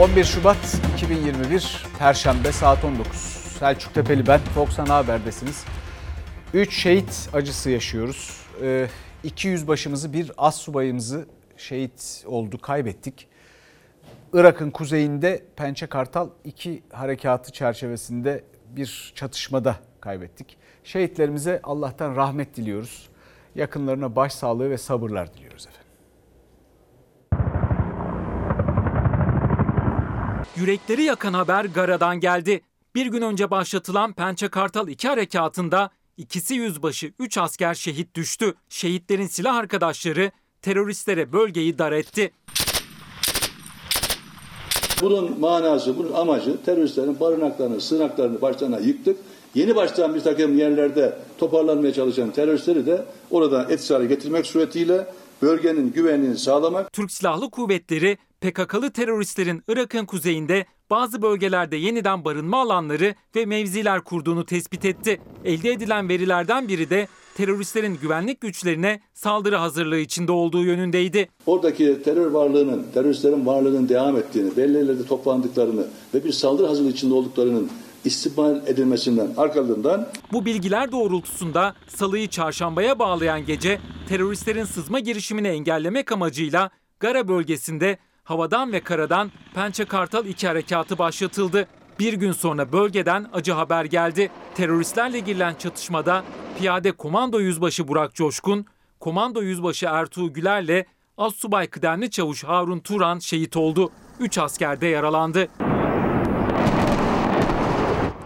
11 Şubat 2021 Perşembe saat 19. Selçuk Tepeli ben, Fox Ana Haber'desiniz. 3 şehit acısı yaşıyoruz. Ee, iki yüzbaşımızı bir as subayımızı şehit oldu, kaybettik. Irak'ın kuzeyinde Pençe Kartal 2 harekatı çerçevesinde bir çatışmada kaybettik. Şehitlerimize Allah'tan rahmet diliyoruz. Yakınlarına başsağlığı ve sabırlar diliyoruz efendim. Yürekleri yakan haber Gara'dan geldi. Bir gün önce başlatılan Pençe Kartal 2 harekatında ikisi yüzbaşı 3 asker şehit düştü. Şehitlerin silah arkadaşları teröristlere bölgeyi dar etti. Bunun manası, bunun amacı teröristlerin barınaklarını, sığınaklarını başlarına yıktık. Yeni baştan bir takım yerlerde toparlanmaya çalışan teröristleri de oradan etkisiz hale getirmek suretiyle bölgenin güvenliğini sağlamak. Türk Silahlı Kuvvetleri PKK'lı teröristlerin Irak'ın kuzeyinde bazı bölgelerde yeniden barınma alanları ve mevziler kurduğunu tespit etti. Elde edilen verilerden biri de teröristlerin güvenlik güçlerine saldırı hazırlığı içinde olduğu yönündeydi. Oradaki terör varlığının, teröristlerin varlığının devam ettiğini, belli yerlerde toplandıklarını ve bir saldırı hazırlığı içinde olduklarının istihbar edilmesinden arkalarından Bu bilgiler doğrultusunda salıyı çarşambaya bağlayan gece teröristlerin sızma girişimini engellemek amacıyla Gara bölgesinde havadan ve karadan Pençe Kartal 2 harekatı başlatıldı. Bir gün sonra bölgeden acı haber geldi. Teröristlerle girilen çatışmada piyade komando yüzbaşı Burak Coşkun, komando yüzbaşı Ertuğ Güler'le Assubay kıdemli çavuş Harun Turan şehit oldu. 3 asker de yaralandı.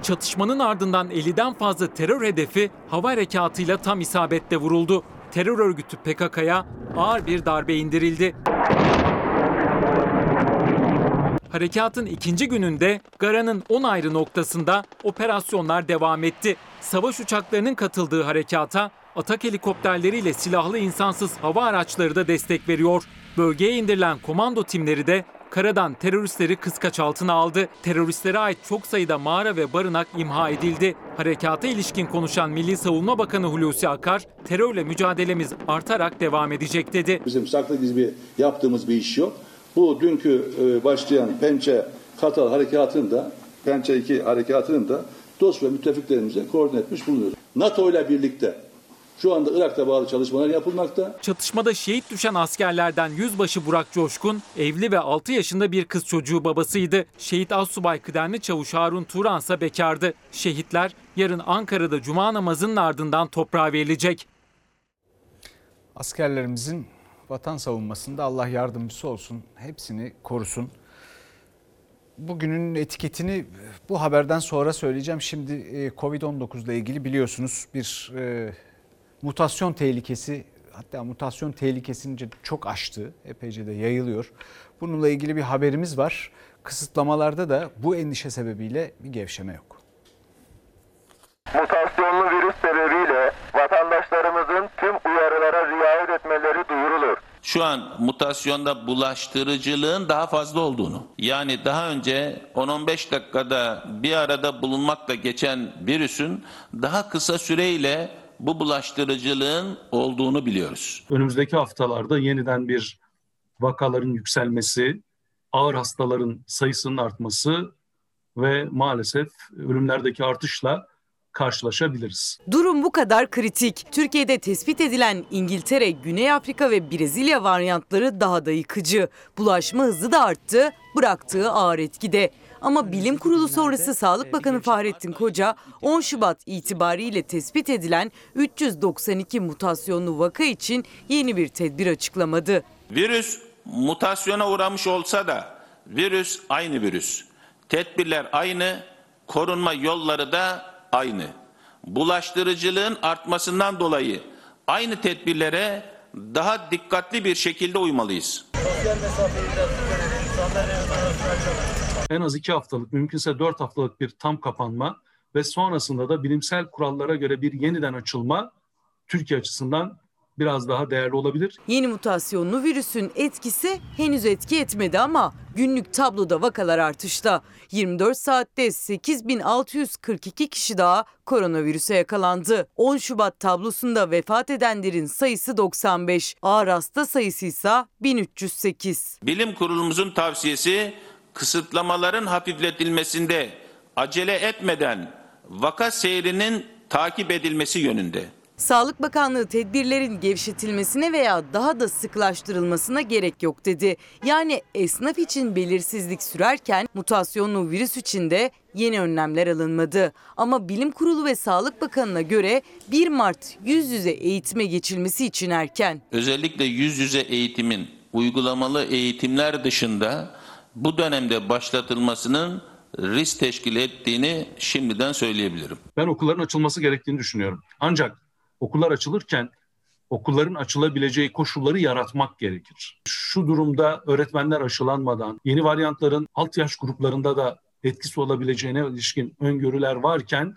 Çatışmanın ardından 50'den fazla terör hedefi hava harekatıyla tam isabetle vuruldu. Terör örgütü PKK'ya ağır bir darbe indirildi. Harekatın ikinci gününde Gara'nın 10 ayrı noktasında operasyonlar devam etti. Savaş uçaklarının katıldığı harekata atak helikopterleriyle silahlı insansız hava araçları da destek veriyor. Bölgeye indirilen komando timleri de karadan teröristleri kıskaç altına aldı. Teröristlere ait çok sayıda mağara ve barınak imha edildi. Harekata ilişkin konuşan Milli Savunma Bakanı Hulusi Akar, terörle mücadelemiz artarak devam edecek dedi. bizim saklı gizli yaptığımız bir iş yok. Bu dünkü e, başlayan Pençe Katal harekatında, Pençe 2 harekatının da dost ve müttefiklerimize koordine etmiş bulunuyoruz. NATO ile birlikte şu anda Irak'ta bağlı çalışmalar yapılmakta. Çatışmada şehit düşen askerlerden yüzbaşı Burak Coşkun, evli ve 6 yaşında bir kız çocuğu babasıydı. Şehit Assubay kıdemli çavuş Harun Turan ise bekardı. Şehitler yarın Ankara'da cuma namazının ardından toprağa verilecek. Askerlerimizin vatan savunmasında Allah yardımcısı olsun. Hepsini korusun. Bugünün etiketini bu haberden sonra söyleyeceğim. Şimdi e, Covid-19 ile ilgili biliyorsunuz bir e, mutasyon tehlikesi hatta mutasyon tehlikesini çok aştı. Epeyce de yayılıyor. Bununla ilgili bir haberimiz var. Kısıtlamalarda da bu endişe sebebiyle bir gevşeme yok. Mutasyonlu virüs sebebiyle Şu an mutasyonda bulaştırıcılığın daha fazla olduğunu, yani daha önce 10-15 dakikada bir arada bulunmakla geçen virüsün daha kısa süreyle bu bulaştırıcılığın olduğunu biliyoruz. Önümüzdeki haftalarda yeniden bir vakaların yükselmesi, ağır hastaların sayısının artması ve maalesef ölümlerdeki artışla karşılaşabiliriz. Durum bu kadar kritik. Türkiye'de tespit edilen İngiltere, Güney Afrika ve Brezilya varyantları daha da yıkıcı. Bulaşma hızı da arttı, bıraktığı ağır etkide. Ama bilim kurulu sonrası Sağlık Bakanı Fahrettin Koca 10 Şubat itibariyle tespit edilen 392 mutasyonlu vaka için yeni bir tedbir açıklamadı. Virüs mutasyona uğramış olsa da virüs aynı virüs. Tedbirler aynı, korunma yolları da aynı. Bulaştırıcılığın artmasından dolayı aynı tedbirlere daha dikkatli bir şekilde uymalıyız. En az iki haftalık, mümkünse dört haftalık bir tam kapanma ve sonrasında da bilimsel kurallara göre bir yeniden açılma Türkiye açısından biraz daha değerli olabilir. Yeni mutasyonlu virüsün etkisi henüz etki etmedi ama günlük tabloda vakalar artışta. 24 saatte 8642 kişi daha koronavirüse yakalandı. 10 Şubat tablosunda vefat edenlerin sayısı 95, ağır hasta sayısı ise 1308. Bilim kurulumuzun tavsiyesi kısıtlamaların hafifletilmesinde acele etmeden vaka seyrinin takip edilmesi yönünde. Sağlık Bakanlığı tedbirlerin gevşetilmesine veya daha da sıklaştırılmasına gerek yok dedi. Yani esnaf için belirsizlik sürerken mutasyonlu virüs için de yeni önlemler alınmadı. Ama Bilim Kurulu ve Sağlık Bakanı'na göre 1 Mart yüz yüze eğitime geçilmesi için erken. Özellikle yüz yüze eğitimin uygulamalı eğitimler dışında bu dönemde başlatılmasının risk teşkil ettiğini şimdiden söyleyebilirim. Ben okulların açılması gerektiğini düşünüyorum. Ancak okullar açılırken okulların açılabileceği koşulları yaratmak gerekir. Şu durumda öğretmenler aşılanmadan yeni varyantların alt yaş gruplarında da etkisi olabileceğine ilişkin öngörüler varken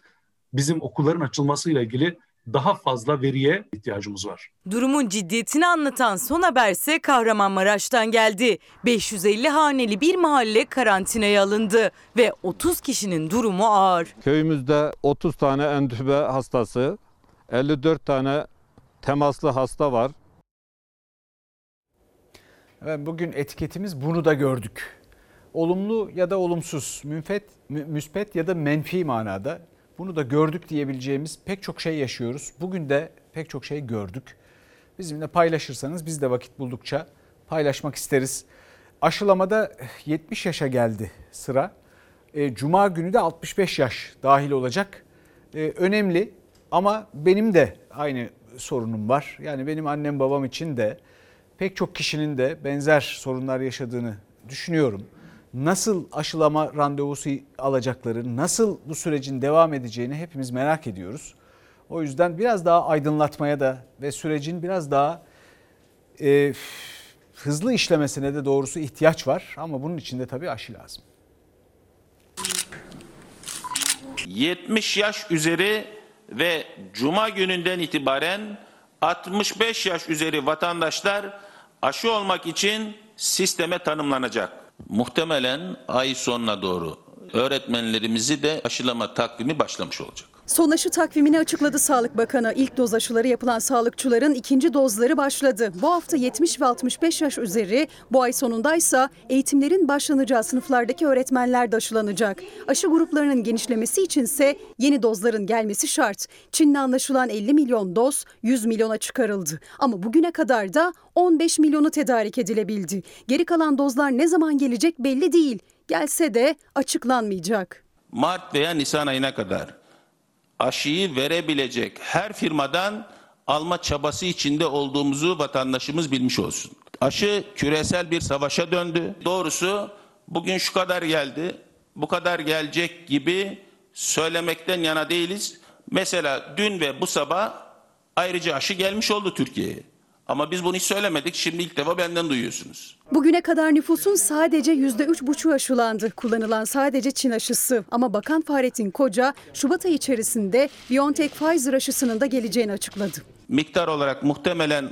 bizim okulların açılmasıyla ilgili daha fazla veriye ihtiyacımız var. Durumun ciddiyetini anlatan son haberse Kahramanmaraş'tan geldi. 550 haneli bir mahalle karantinaya alındı ve 30 kişinin durumu ağır. Köyümüzde 30 tane entübe hastası, 54 tane temaslı hasta var. Evet, bugün etiketimiz bunu da gördük. Olumlu ya da olumsuz, münfet, mü- müspet ya da menfi manada bunu da gördük diyebileceğimiz pek çok şey yaşıyoruz. Bugün de pek çok şey gördük. Bizimle paylaşırsanız biz de vakit buldukça paylaşmak isteriz. Aşılamada 70 yaşa geldi sıra. E, Cuma günü de 65 yaş dahil olacak. E, önemli ama benim de aynı sorunum var. Yani benim annem babam için de pek çok kişinin de benzer sorunlar yaşadığını düşünüyorum. Nasıl aşılama randevusu alacakları, nasıl bu sürecin devam edeceğini hepimiz merak ediyoruz. O yüzden biraz daha aydınlatmaya da ve sürecin biraz daha e, hızlı işlemesine de doğrusu ihtiyaç var. Ama bunun için de tabii aşı lazım. 70 yaş üzeri ve cuma gününden itibaren 65 yaş üzeri vatandaşlar aşı olmak için sisteme tanımlanacak. Muhtemelen ay sonuna doğru öğretmenlerimizi de aşılama takvimi başlamış olacak. Son aşı takvimini açıkladı Sağlık Bakanı. İlk doz aşıları yapılan sağlıkçıların ikinci dozları başladı. Bu hafta 70 ve 65 yaş üzeri, bu ay sonundaysa eğitimlerin başlanacağı sınıflardaki öğretmenler de aşılanacak. Aşı gruplarının genişlemesi içinse yeni dozların gelmesi şart. Çin'le anlaşılan 50 milyon doz 100 milyona çıkarıldı. Ama bugüne kadar da 15 milyonu tedarik edilebildi. Geri kalan dozlar ne zaman gelecek belli değil. Gelse de açıklanmayacak. Mart veya Nisan ayına kadar aşıyı verebilecek her firmadan alma çabası içinde olduğumuzu vatandaşımız bilmiş olsun. Aşı küresel bir savaşa döndü. Doğrusu bugün şu kadar geldi, bu kadar gelecek gibi söylemekten yana değiliz. Mesela dün ve bu sabah ayrıca aşı gelmiş oldu Türkiye'ye. Ama biz bunu hiç söylemedik. Şimdi ilk defa benden duyuyorsunuz. Bugüne kadar nüfusun sadece %3,5'u aşılandı. Kullanılan sadece Çin aşısı. Ama Bakan Fahrettin Koca, Şubat ayı içerisinde BioNTech Pfizer aşısının da geleceğini açıkladı. Miktar olarak muhtemelen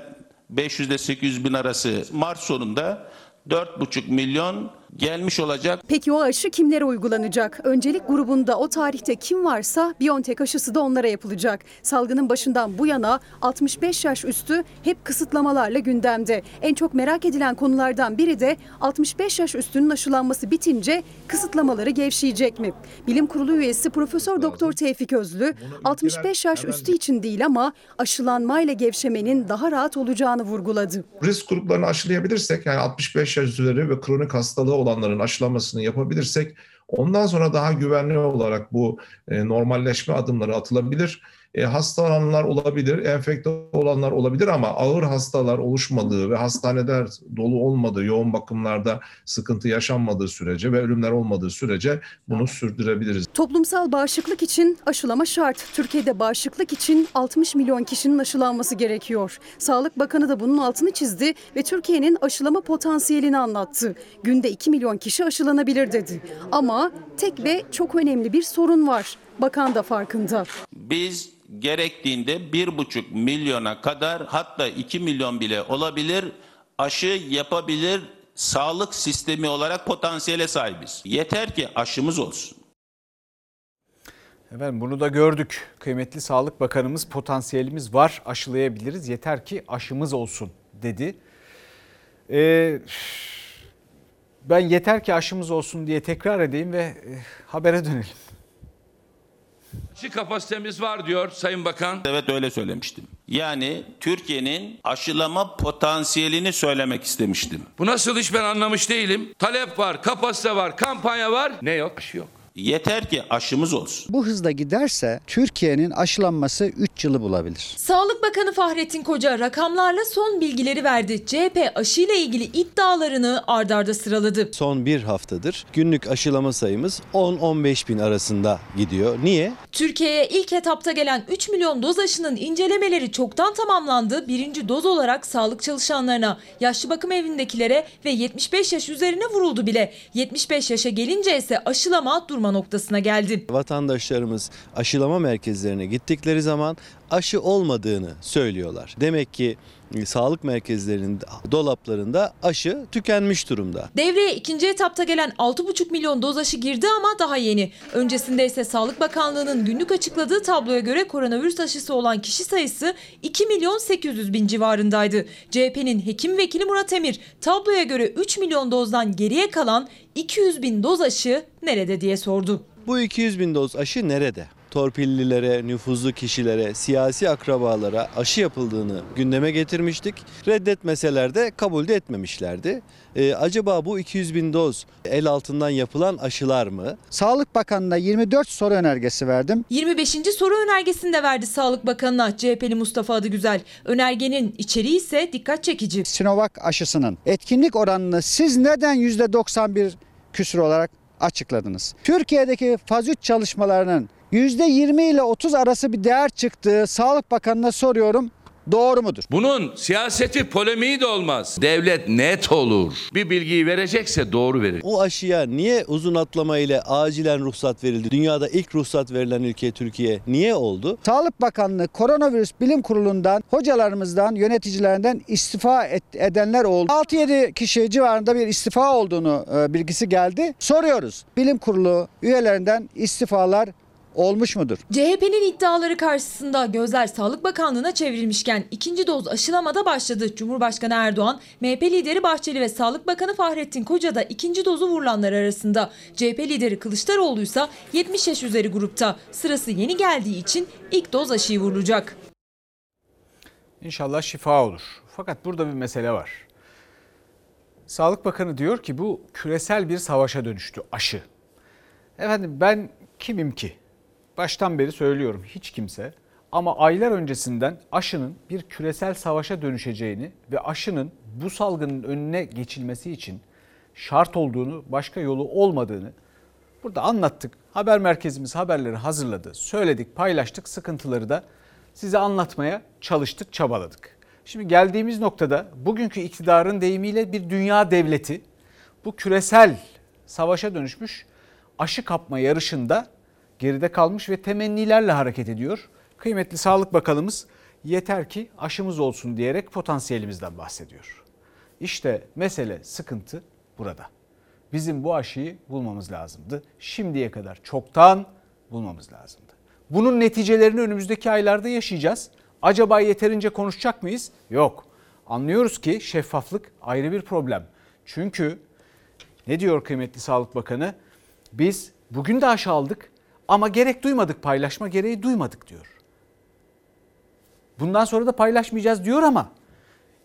500 ile 800 bin arası Mart sonunda 4,5 milyon gelmiş olacak. Peki o aşı kimlere uygulanacak? Öncelik grubunda o tarihte kim varsa BioNTech aşısı da onlara yapılacak. Salgının başından bu yana 65 yaş üstü hep kısıtlamalarla gündemde. En çok merak edilen konulardan biri de 65 yaş üstünün aşılanması bitince kısıtlamaları gevşeyecek mi? Bilim Kurulu üyesi Profesör Doktor Tevfik Özlü 65 yaş üstü için değil ama aşılanmayla gevşemenin daha rahat olacağını vurguladı. risk gruplarını aşılayabilirsek yani 65 yaş üzeri ve kronik hastalığı olanların aşılamasını yapabilirsek ondan sonra daha güvenli olarak bu e, normalleşme adımları atılabilir. E, hastalananlar olabilir, enfekte olanlar olabilir ama ağır hastalar oluşmadığı ve hastaneler dolu olmadığı, yoğun bakımlarda sıkıntı yaşanmadığı sürece ve ölümler olmadığı sürece bunu sürdürebiliriz. Toplumsal bağışıklık için aşılama şart. Türkiye'de bağışıklık için 60 milyon kişinin aşılanması gerekiyor. Sağlık Bakanı da bunun altını çizdi ve Türkiye'nin aşılama potansiyelini anlattı. Günde 2 milyon kişi aşılanabilir dedi. Ama tek ve çok önemli bir sorun var. Bakan da farkında. Biz gerektiğinde 1,5 milyona kadar hatta 2 milyon bile olabilir aşı yapabilir sağlık sistemi olarak potansiyele sahibiz. Yeter ki aşımız olsun. Efendim bunu da gördük. Kıymetli Sağlık Bakanımız potansiyelimiz var aşılayabiliriz yeter ki aşımız olsun dedi. Ee, Ben yeter ki aşımız olsun diye tekrar edeyim ve e, habere dönelim. Aşı kapasitemiz var diyor Sayın Bakan. Evet öyle söylemiştim. Yani Türkiye'nin aşılama potansiyelini söylemek istemiştim. Bu nasıl iş ben anlamış değilim. Talep var, kapasite var, kampanya var. Ne yok? Aşı yok. Yeter ki aşımız olsun. Bu hızla giderse Türkiye'nin aşılanması 3 yılı bulabilir. Sağlık Bakanı Fahrettin Koca rakamlarla son bilgileri verdi. CHP aşıyla ilgili iddialarını ardarda sıraladı. Son bir haftadır günlük aşılama sayımız 10-15 bin arasında gidiyor. Niye? Türkiye'ye ilk etapta gelen 3 milyon doz aşının incelemeleri çoktan tamamlandı. Birinci doz olarak sağlık çalışanlarına, yaşlı bakım evindekilere ve 75 yaş üzerine vuruldu bile. 75 yaşa gelince ise aşılama durma noktasına geldi. Vatandaşlarımız aşılama merkezlerine gittikleri zaman aşı olmadığını söylüyorlar. Demek ki sağlık merkezlerinin dolaplarında aşı tükenmiş durumda. Devreye ikinci etapta gelen 6,5 milyon doz aşı girdi ama daha yeni. Öncesinde ise Sağlık Bakanlığı'nın günlük açıkladığı tabloya göre koronavirüs aşısı olan kişi sayısı 2 milyon 800 bin civarındaydı. CHP'nin hekim vekili Murat Emir tabloya göre 3 milyon dozdan geriye kalan 200 bin doz aşı nerede diye sordu. Bu 200 bin doz aşı nerede? Torpillilere, nüfuzlu kişilere, siyasi akrabalara aşı yapıldığını gündeme getirmiştik. Reddetmeseler de kabul de etmemişlerdi. Ee, acaba bu 200 bin doz el altından yapılan aşılar mı? Sağlık Bakanı'na 24 soru önergesi verdim. 25. soru önergesini de verdi Sağlık Bakanı'na CHP'li Mustafa Adıgüzel. Önergenin içeriği ise dikkat çekici. Sinovac aşısının etkinlik oranını siz neden %91 küsur olarak açıkladınız? Türkiye'deki faz 3 çalışmalarının %20 ile 30 arası bir değer çıktığı Sağlık Bakanı'na soruyorum. Doğru mudur? Bunun siyaseti polemiği de olmaz. Devlet net olur. Bir bilgiyi verecekse doğru verir. O aşıya niye uzun atlama ile acilen ruhsat verildi? Dünyada ilk ruhsat verilen ülke Türkiye niye oldu? Sağlık Bakanlığı Koronavirüs Bilim Kurulu'ndan, hocalarımızdan, yöneticilerinden istifa et, edenler oldu. 6-7 kişi civarında bir istifa olduğunu e, bilgisi geldi. Soruyoruz. Bilim Kurulu üyelerinden istifalar olmuş mudur? CHP'nin iddiaları karşısında gözler Sağlık Bakanlığı'na çevrilmişken ikinci doz aşılamada başladı. Cumhurbaşkanı Erdoğan, MHP lideri Bahçeli ve Sağlık Bakanı Fahrettin Koca da ikinci dozu vurulanlar arasında. CHP lideri Kılıçdaroğlu ise 70 yaş üzeri grupta. Sırası yeni geldiği için ilk doz aşıyı vurulacak. İnşallah şifa olur. Fakat burada bir mesele var. Sağlık Bakanı diyor ki bu küresel bir savaşa dönüştü aşı. Efendim ben kimim ki? Baştan beri söylüyorum hiç kimse ama aylar öncesinden aşının bir küresel savaşa dönüşeceğini ve aşının bu salgının önüne geçilmesi için şart olduğunu, başka yolu olmadığını burada anlattık. Haber merkezimiz haberleri hazırladı, söyledik, paylaştık, sıkıntıları da size anlatmaya çalıştık, çabaladık. Şimdi geldiğimiz noktada bugünkü iktidarın deyimiyle bir dünya devleti bu küresel savaşa dönüşmüş aşı kapma yarışında geride kalmış ve temennilerle hareket ediyor. Kıymetli Sağlık Bakanımız yeter ki aşımız olsun diyerek potansiyelimizden bahsediyor. İşte mesele, sıkıntı burada. Bizim bu aşıyı bulmamız lazımdı. Şimdiye kadar çoktan bulmamız lazımdı. Bunun neticelerini önümüzdeki aylarda yaşayacağız. Acaba yeterince konuşacak mıyız? Yok. Anlıyoruz ki şeffaflık ayrı bir problem. Çünkü ne diyor kıymetli Sağlık Bakanı? Biz bugün de aşı aldık ama gerek duymadık paylaşma gereği duymadık diyor. Bundan sonra da paylaşmayacağız diyor ama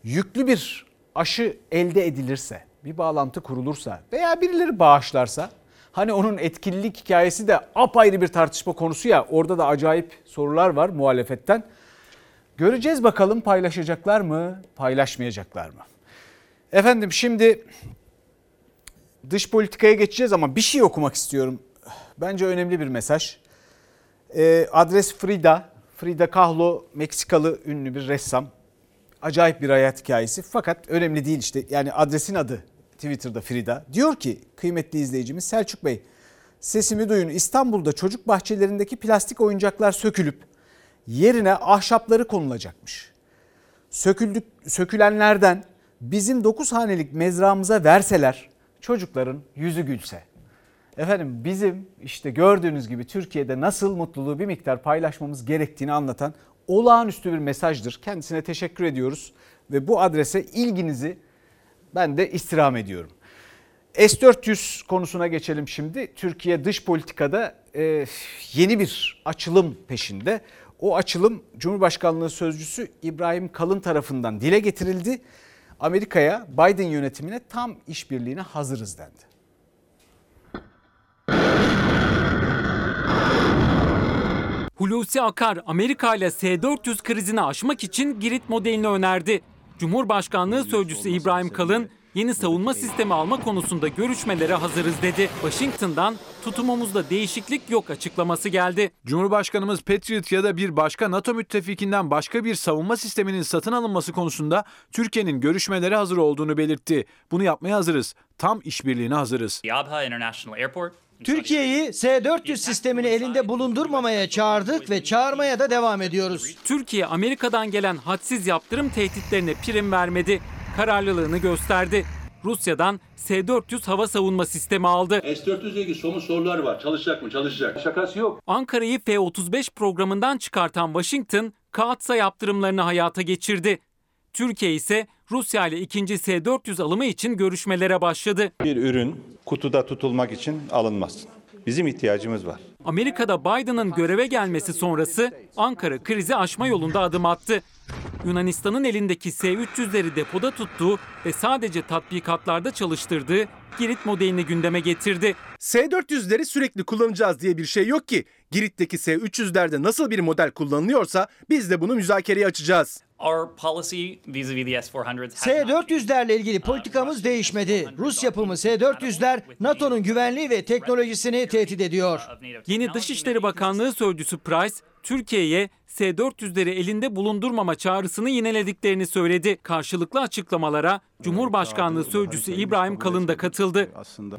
yüklü bir aşı elde edilirse, bir bağlantı kurulursa veya birileri bağışlarsa hani onun etkililik hikayesi de apayrı bir tartışma konusu ya orada da acayip sorular var muhalefetten. Göreceğiz bakalım paylaşacaklar mı, paylaşmayacaklar mı? Efendim şimdi dış politikaya geçeceğiz ama bir şey okumak istiyorum. Bence önemli bir mesaj. E, adres Frida. Frida Kahlo Meksikalı ünlü bir ressam. Acayip bir hayat hikayesi fakat önemli değil işte. Yani adresin adı Twitter'da Frida. Diyor ki kıymetli izleyicimiz Selçuk Bey sesimi duyun İstanbul'da çocuk bahçelerindeki plastik oyuncaklar sökülüp yerine ahşapları konulacakmış. Söküldük, sökülenlerden bizim 9 hanelik mezramıza verseler çocukların yüzü gülse. Efendim bizim işte gördüğünüz gibi Türkiye'de nasıl mutluluğu bir miktar paylaşmamız gerektiğini anlatan olağanüstü bir mesajdır. Kendisine teşekkür ediyoruz ve bu adrese ilginizi ben de istirham ediyorum. S-400 konusuna geçelim şimdi. Türkiye dış politikada e, yeni bir açılım peşinde. O açılım Cumhurbaşkanlığı Sözcüsü İbrahim Kalın tarafından dile getirildi. Amerika'ya Biden yönetimine tam işbirliğine hazırız dendi. Hulusi Akar Amerika ile S-400 krizini aşmak için Girit modelini önerdi. Cumhurbaşkanlığı Sözcüsü İbrahim Kalın yeni savunma sistemi alma konusunda görüşmelere hazırız dedi. Washington'dan tutumumuzda değişiklik yok açıklaması geldi. Cumhurbaşkanımız Patriot ya da bir başka NATO müttefikinden başka bir savunma sisteminin satın alınması konusunda Türkiye'nin görüşmelere hazır olduğunu belirtti. Bunu yapmaya hazırız. Tam işbirliğine hazırız. Türkiye'yi S-400 sistemini elinde bulundurmamaya çağırdık ve çağırmaya da devam ediyoruz. Türkiye Amerika'dan gelen hadsiz yaptırım tehditlerine prim vermedi. Kararlılığını gösterdi. Rusya'dan S-400 hava savunma sistemi aldı. S-400 ile ilgili somut sorular var. Çalışacak mı? Çalışacak. Şakası yok. Ankara'yı F-35 programından çıkartan Washington, Kaatsa yaptırımlarını hayata geçirdi. Türkiye ise Rusya ile ikinci S-400 alımı için görüşmelere başladı. Bir ürün kutuda tutulmak için alınmaz. Bizim ihtiyacımız var. Amerika'da Biden'ın göreve gelmesi sonrası Ankara krizi aşma yolunda adım attı. Yunanistan'ın elindeki S-300'leri depoda tuttuğu ve sadece tatbikatlarda çalıştırdığı Girit modelini gündeme getirdi. S-400'leri sürekli kullanacağız diye bir şey yok ki. Girit'teki S-300'lerde nasıl bir model kullanılıyorsa biz de bunu müzakereye açacağız. S-400'lerle ilgili politikamız değişmedi. Rus yapımı S-400'ler NATO'nun güvenliği ve teknolojisini tehdit ediyor. Yeni Dışişleri Bakanlığı Sözcüsü Price, Türkiye'ye S-400'leri elinde bulundurmama çağrısını yinelediklerini söyledi. Karşılıklı açıklamalara Cumhurbaşkanlığı Sözcüsü İbrahim Kalın da katıldı.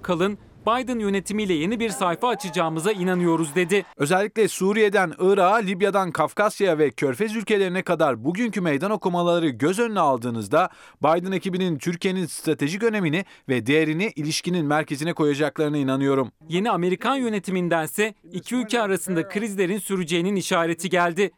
Kalın, Biden yönetimiyle yeni bir sayfa açacağımıza inanıyoruz dedi. Özellikle Suriye'den Irak'a, Libya'dan Kafkasya'ya ve Körfez ülkelerine kadar bugünkü meydan okumaları göz önüne aldığınızda Biden ekibinin Türkiye'nin stratejik önemini ve değerini ilişkinin merkezine koyacaklarına inanıyorum. Yeni Amerikan yönetimindense iki ülke arasında krizlerin süreceğinin işareti geldi.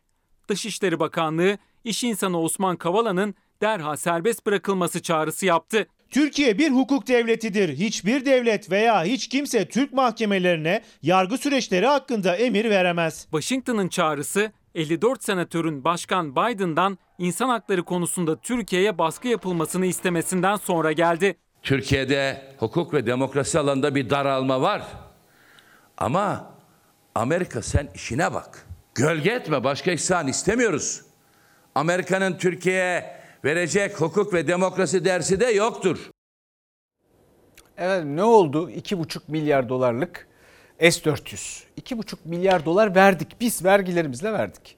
Dışişleri Bakanlığı, iş insanı Osman Kavala'nın derhal serbest bırakılması çağrısı yaptı. Türkiye bir hukuk devletidir. Hiçbir devlet veya hiç kimse Türk mahkemelerine yargı süreçleri hakkında emir veremez. Washington'ın çağrısı 54 senatörün Başkan Biden'dan insan hakları konusunda Türkiye'ye baskı yapılmasını istemesinden sonra geldi. Türkiye'de hukuk ve demokrasi alanında bir daralma var. Ama Amerika sen işine bak. Gölge etme başka ihsan istemiyoruz. Amerika'nın Türkiye'ye verecek hukuk ve demokrasi dersi de yoktur. Evet ne oldu? 2,5 milyar dolarlık S-400. 2,5 milyar dolar verdik. Biz vergilerimizle verdik.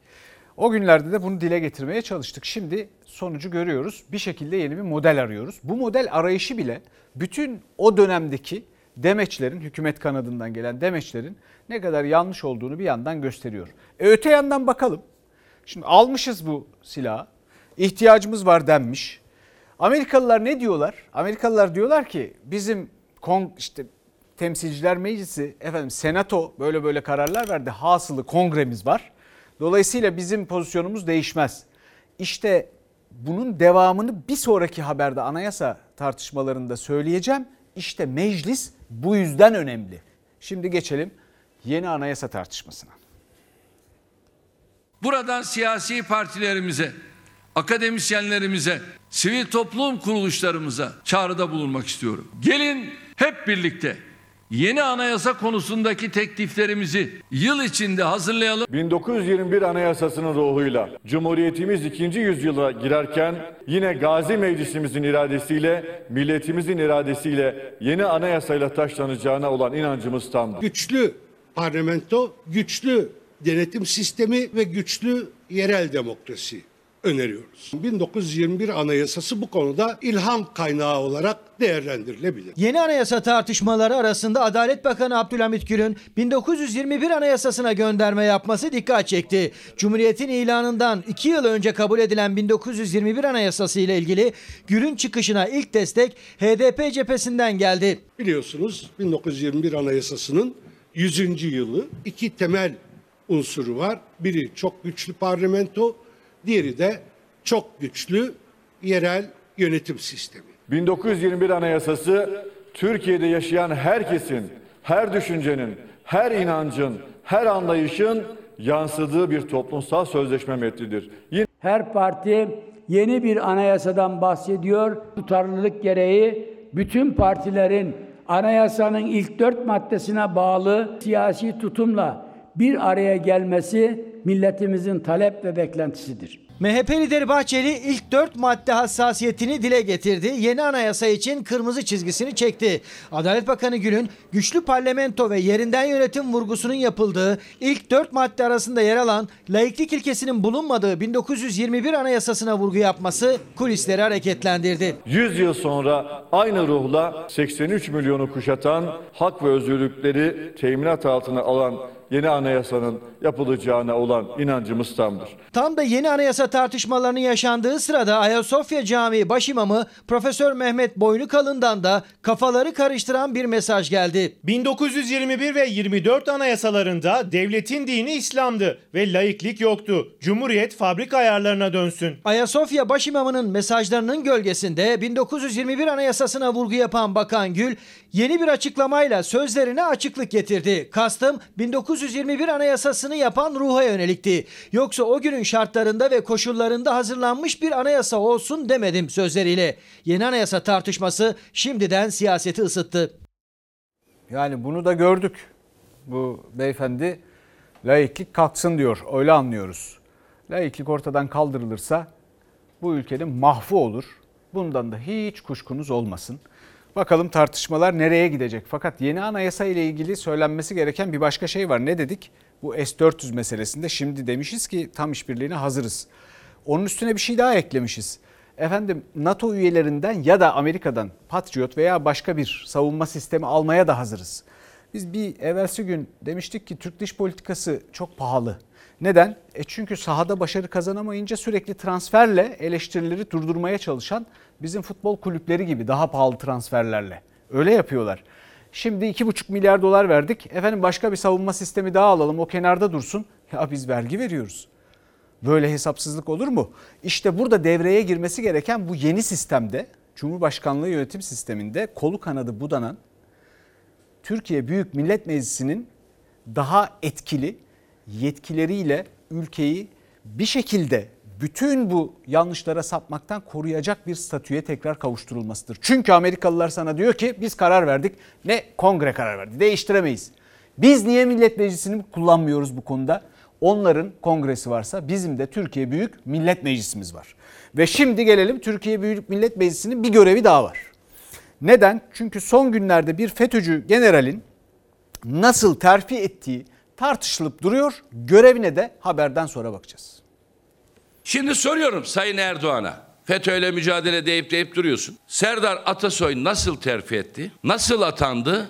O günlerde de bunu dile getirmeye çalıştık. Şimdi sonucu görüyoruz. Bir şekilde yeni bir model arıyoruz. Bu model arayışı bile bütün o dönemdeki demeçlerin, hükümet kanadından gelen demeçlerin ne kadar yanlış olduğunu bir yandan gösteriyor. E öte yandan bakalım. Şimdi almışız bu silahı. İhtiyacımız var denmiş. Amerikalılar ne diyorlar? Amerikalılar diyorlar ki bizim kong işte temsilciler meclisi efendim senato böyle böyle kararlar verdi. Hasılı kongremiz var. Dolayısıyla bizim pozisyonumuz değişmez. İşte bunun devamını bir sonraki haberde anayasa tartışmalarında söyleyeceğim. İşte meclis bu yüzden önemli. Şimdi geçelim yeni anayasa tartışmasına. Buradan siyasi partilerimize, akademisyenlerimize, sivil toplum kuruluşlarımıza çağrıda bulunmak istiyorum. Gelin hep birlikte yeni anayasa konusundaki tekliflerimizi yıl içinde hazırlayalım. 1921 Anayasası'nın ruhuyla Cumhuriyetimiz ikinci yüzyıla girerken yine Gazi Meclisimizin iradesiyle, milletimizin iradesiyle yeni anayasayla taşlanacağına olan inancımız tamdır. Güçlü parlamento, güçlü denetim sistemi ve güçlü yerel demokrasi öneriyoruz. 1921 Anayasası bu konuda ilham kaynağı olarak değerlendirilebilir. Yeni anayasa tartışmaları arasında Adalet Bakanı Abdülhamit Gül'ün 1921 Anayasasına gönderme yapması dikkat çekti. Cumhuriyetin ilanından 2 yıl önce kabul edilen 1921 Anayasası ile ilgili Gül'ün çıkışına ilk destek HDP cephesinden geldi. Biliyorsunuz 1921 Anayasası'nın 100. yılı iki temel unsuru var. Biri çok güçlü parlamento, diğeri de çok güçlü yerel yönetim sistemi. 1921 Anayasası Türkiye'de yaşayan herkesin, her düşüncenin, her inancın, her anlayışın yansıdığı bir toplumsal sözleşme metnidir. Yine Her parti yeni bir anayasadan bahsediyor. Tutarlılık gereği bütün partilerin anayasanın ilk dört maddesine bağlı siyasi tutumla bir araya gelmesi milletimizin talep ve beklentisidir. MHP lideri Bahçeli ilk dört madde hassasiyetini dile getirdi. Yeni anayasa için kırmızı çizgisini çekti. Adalet Bakanı Gül'ün güçlü parlamento ve yerinden yönetim vurgusunun yapıldığı ilk dört madde arasında yer alan laiklik ilkesinin bulunmadığı 1921 anayasasına vurgu yapması kulisleri hareketlendirdi. 100 yıl sonra aynı ruhla 83 milyonu kuşatan hak ve özgürlükleri teminat altına alan yeni anayasanın yapılacağına olan inancımız tamdır. Tam da yeni anayasa tartışmalarının yaşandığı sırada Ayasofya Camii başimamı Profesör Mehmet Boynukalın'dan da kafaları karıştıran bir mesaj geldi. 1921 ve 24 anayasalarında devletin dini İslam'dı ve laiklik yoktu. Cumhuriyet fabrika ayarlarına dönsün. Ayasofya başimamının mesajlarının gölgesinde 1921 anayasasına vurgu yapan Bakan Gül yeni bir açıklamayla sözlerine açıklık getirdi. Kastım 1921 anayasasını yapan ruha yönelikti. Yoksa o günün şartlarında ve koşullarında hazırlanmış bir anayasa olsun demedim sözleriyle. Yeni anayasa tartışması şimdiden siyaseti ısıttı. Yani bunu da gördük. Bu beyefendi laiklik kalksın diyor. Öyle anlıyoruz. Laiklik ortadan kaldırılırsa bu ülkenin mahvu olur. Bundan da hiç kuşkunuz olmasın. Bakalım tartışmalar nereye gidecek? Fakat yeni anayasa ile ilgili söylenmesi gereken bir başka şey var. Ne dedik? Bu S-400 meselesinde şimdi demişiz ki tam işbirliğine hazırız. Onun üstüne bir şey daha eklemişiz. Efendim NATO üyelerinden ya da Amerika'dan Patriot veya başka bir savunma sistemi almaya da hazırız. Biz bir evvelsi gün demiştik ki Türk dış politikası çok pahalı. Neden? E çünkü sahada başarı kazanamayınca sürekli transferle eleştirileri durdurmaya çalışan bizim futbol kulüpleri gibi daha pahalı transferlerle. Öyle yapıyorlar. Şimdi 2,5 milyar dolar verdik. Efendim başka bir savunma sistemi daha alalım o kenarda dursun. Ya biz vergi veriyoruz. Böyle hesapsızlık olur mu? İşte burada devreye girmesi gereken bu yeni sistemde Cumhurbaşkanlığı yönetim sisteminde kolu kanadı budanan Türkiye Büyük Millet Meclisi'nin daha etkili yetkileriyle ülkeyi bir şekilde bütün bu yanlışlara sapmaktan koruyacak bir statüye tekrar kavuşturulmasıdır. Çünkü Amerikalılar sana diyor ki biz karar verdik. Ne kongre karar verdi. Değiştiremeyiz. Biz niye Millet Meclisi'ni kullanmıyoruz bu konuda? Onların kongresi varsa bizim de Türkiye Büyük Millet Meclisimiz var. Ve şimdi gelelim Türkiye Büyük Millet Meclisi'nin bir görevi daha var. Neden? Çünkü son günlerde bir FETÖ'cü generalin nasıl terfi ettiği tartışılıp duruyor. Görevine de haberden sonra bakacağız. Şimdi soruyorum Sayın Erdoğan'a. FETÖ'yle mücadele deyip deyip duruyorsun. Serdar Atasoy nasıl terfi etti? Nasıl atandı?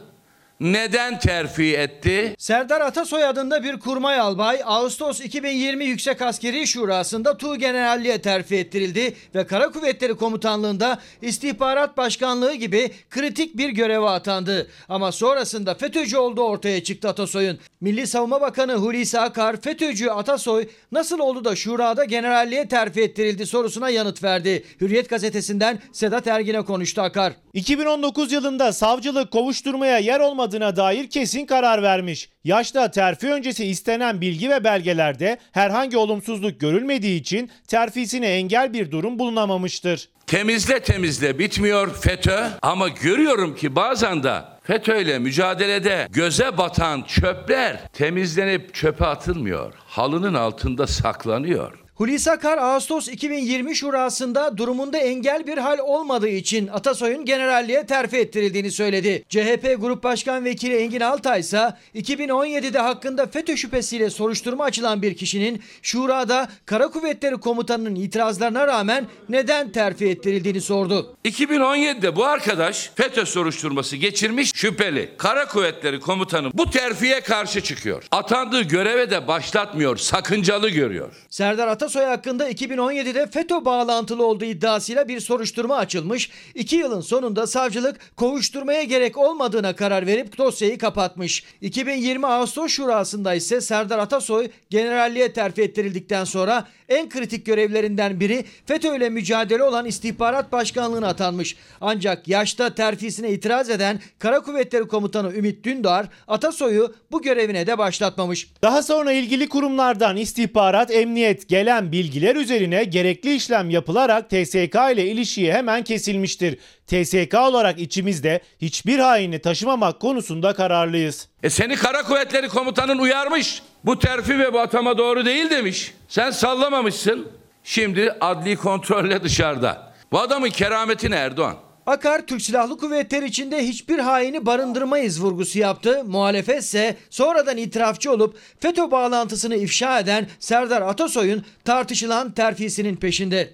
Neden terfi etti? Serdar Atasoy adında bir kurmay albay Ağustos 2020 Yüksek Askeri Şurası'nda Tuğ Generalliğe terfi ettirildi ve Kara Kuvvetleri Komutanlığı'nda istihbarat başkanlığı gibi kritik bir göreve atandı. Ama sonrasında FETÖ'cü olduğu ortaya çıktı Atasoy'un. Milli Savunma Bakanı Hulusi Akar FETÖ'cü Atasoy nasıl oldu da şurada generalliğe terfi ettirildi sorusuna yanıt verdi. Hürriyet gazetesinden Sedat Ergin'e konuştu Akar. 2019 yılında savcılık kovuşturmaya yer olmadığına dair kesin karar vermiş. Yaşta terfi öncesi istenen bilgi ve belgelerde herhangi olumsuzluk görülmediği için terfisine engel bir durum bulunamamıştır. Temizle temizle bitmiyor FETÖ ama görüyorum ki bazen de FETÖ'yle mücadelede göze batan çöpler temizlenip çöpe atılmıyor. Halının altında saklanıyor. Hulusi Akar Ağustos 2020 şurasında durumunda engel bir hal olmadığı için Atasoy'un generalliğe terfi ettirildiğini söyledi. CHP Grup Başkan Vekili Engin Altay ise 2017'de hakkında FETÖ şüphesiyle soruşturma açılan bir kişinin şurada Kara Kuvvetleri Komutanı'nın itirazlarına rağmen neden terfi ettirildiğini sordu. 2017'de bu arkadaş FETÖ soruşturması geçirmiş şüpheli. Kara Kuvvetleri Komutanı bu terfiye karşı çıkıyor. Atandığı göreve de başlatmıyor, sakıncalı görüyor. Serdar Atasoy hakkında 2017'de FETÖ bağlantılı olduğu iddiasıyla bir soruşturma açılmış. İki yılın sonunda savcılık kovuşturmaya gerek olmadığına karar verip dosyayı kapatmış. 2020 Ağustos Şurası'nda ise Serdar Atasoy generalliğe terfi ettirildikten sonra en kritik görevlerinden biri FETÖ ile mücadele olan istihbarat başkanlığına atanmış. Ancak yaşta terfisine itiraz eden Kara Kuvvetleri Komutanı Ümit Dündar Atasoy'u bu görevine de başlatmamış. Daha sonra ilgili kurumlardan istihbarat, emniyet gelen bilgiler üzerine gerekli işlem yapılarak TSK ile ilişiği hemen kesilmiştir. TSK olarak içimizde hiçbir haini taşımamak konusunda kararlıyız. E seni Kara Kuvvetleri Komutanın uyarmış. Bu terfi ve bu atama doğru değil demiş. Sen sallamamışsın. Şimdi adli kontrolle dışarıda. Bu adamın kerameti Erdoğan? Akar Türk Silahlı Kuvvetleri içinde hiçbir haini barındırmayız vurgusu yaptı. Muhalefet ise sonradan itirafçı olup FETÖ bağlantısını ifşa eden Serdar Atasoy'un tartışılan terfisinin peşinde.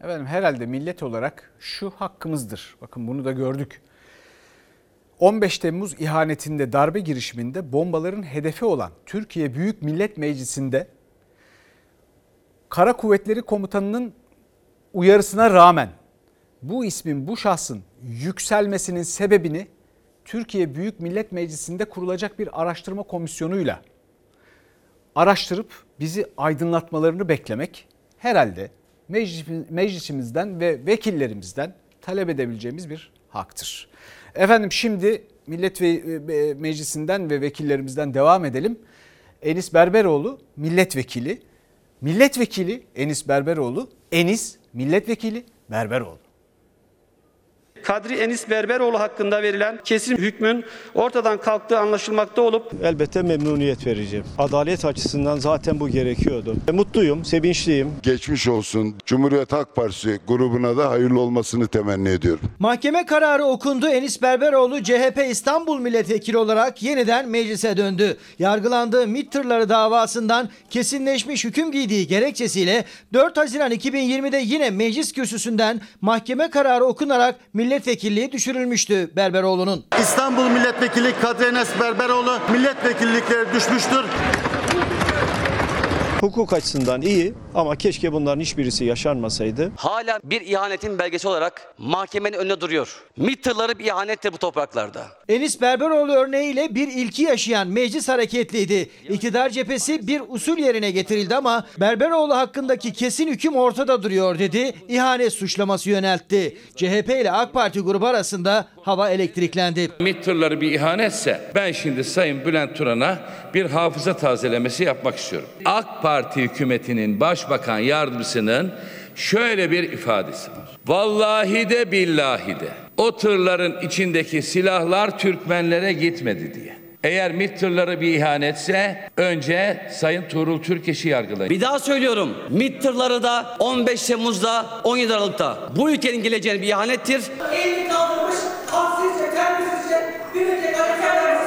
Efendim herhalde millet olarak şu hakkımızdır. Bakın bunu da gördük. 15 Temmuz ihanetinde darbe girişiminde bombaların hedefi olan Türkiye Büyük Millet Meclisi'nde Kara Kuvvetleri Komutanı'nın uyarısına rağmen bu ismin, bu şahsın yükselmesinin sebebini Türkiye Büyük Millet Meclisi'nde kurulacak bir araştırma komisyonuyla araştırıp bizi aydınlatmalarını beklemek herhalde meclisimizden ve vekillerimizden talep edebileceğimiz bir haktır. Efendim şimdi Millet ve Meclisi'nden ve vekillerimizden devam edelim. Enis Berberoğlu milletvekili. Milletvekili Enis Berberoğlu. Enis milletvekili Berberoğlu. Kadri Enis Berberoğlu hakkında verilen kesin hükmün ortadan kalktığı anlaşılmakta olup elbette memnuniyet vereceğim. Adalet açısından zaten bu gerekiyordu. Mutluyum, sevinçliyim. Geçmiş olsun. Cumhuriyet Halk Partisi grubuna da hayırlı olmasını temenni ediyorum. Mahkeme kararı okundu. Enis Berberoğlu CHP İstanbul Milletvekili olarak yeniden meclise döndü. Yargılandığı MİT tırları davasından kesinleşmiş hüküm giydiği gerekçesiyle 4 Haziran 2020'de yine meclis kürsüsünden mahkeme kararı okunarak millet milletvekilliği düşürülmüştü Berberoğlu'nun. İstanbul Milletvekili Kadri Enes Berberoğlu milletvekillikleri düşmüştür. Hukuk açısından iyi ama keşke bunların hiçbirisi yaşanmasaydı. Hala bir ihanetin belgesi olarak mahkemenin önünde duruyor. MİT tırları bir ihanettir bu topraklarda. Enis Berberoğlu örneğiyle bir ilki yaşayan meclis hareketliydi. İktidar cephesi bir usul yerine getirildi ama Berberoğlu hakkındaki kesin hüküm ortada duruyor dedi. İhanet suçlaması yöneltti. CHP ile AK Parti grubu arasında hava elektriklendi. MİT tırları bir ihanetse ben şimdi Sayın Bülent Turan'a bir hafıza tazelemesi yapmak istiyorum. AK Parti hükümetinin başbakan yardımcısının şöyle bir ifadesi var. Vallahi de billahi de o tırların içindeki silahlar Türkmenlere gitmedi diye. Eğer MİT tırları bir ihanetse önce Sayın Tuğrul Türkeş'i yargılayın. Bir daha söylüyorum. MİT tırları da 15 Temmuz'da 17 Aralık'ta bu ülkenin geleceğine bir ihanettir. Elini kaldırmış, haksızca, terbiyesizce bir ülke hareket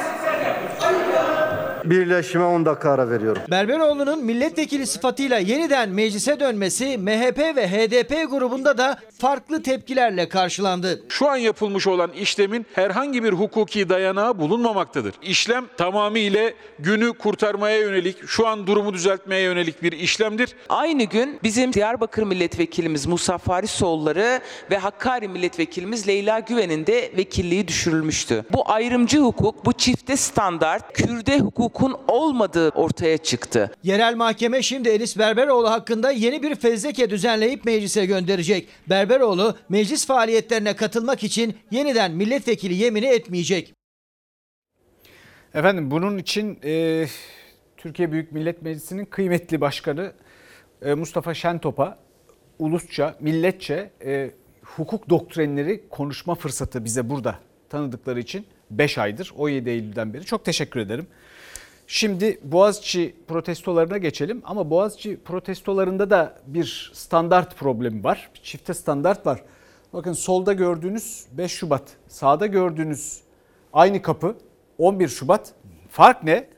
Birleşime 10 dakika ara veriyorum. Berberoğlu'nun milletvekili sıfatıyla yeniden meclise dönmesi MHP ve HDP grubunda da farklı tepkilerle karşılandı. Şu an yapılmış olan işlemin herhangi bir hukuki dayanağı bulunmamaktadır. İşlem tamamıyla günü kurtarmaya yönelik, şu an durumu düzeltmeye yönelik bir işlemdir. Aynı gün bizim Diyarbakır milletvekilimiz Musa Farisoğulları ve Hakkari milletvekilimiz Leyla Güven'in de vekilliği düşürülmüştü. Bu ayrımcı hukuk, bu çifte standart, Kürde hukukun olmadığı ortaya çıktı. Yerel mahkeme şimdi Enis Berberoğlu hakkında yeni bir fezleke düzenleyip meclise gönderecek. Berberoğlu meclis faaliyetlerine katılmak için yeniden milletvekili yemini etmeyecek. Efendim bunun için e, Türkiye Büyük Millet Meclisi'nin kıymetli başkanı e, Mustafa Şentop'a ulusça, milletçe e, hukuk doktrinleri konuşma fırsatı bize burada tanıdıkları için 5 aydır 17 Eylül'den beri çok teşekkür ederim. Şimdi Boğaziçi protestolarına geçelim ama Boğaziçi protestolarında da bir standart problemi var. Bir çifte standart var. Bakın solda gördüğünüz 5 Şubat, sağda gördüğünüz aynı kapı 11 Şubat. Fark ne?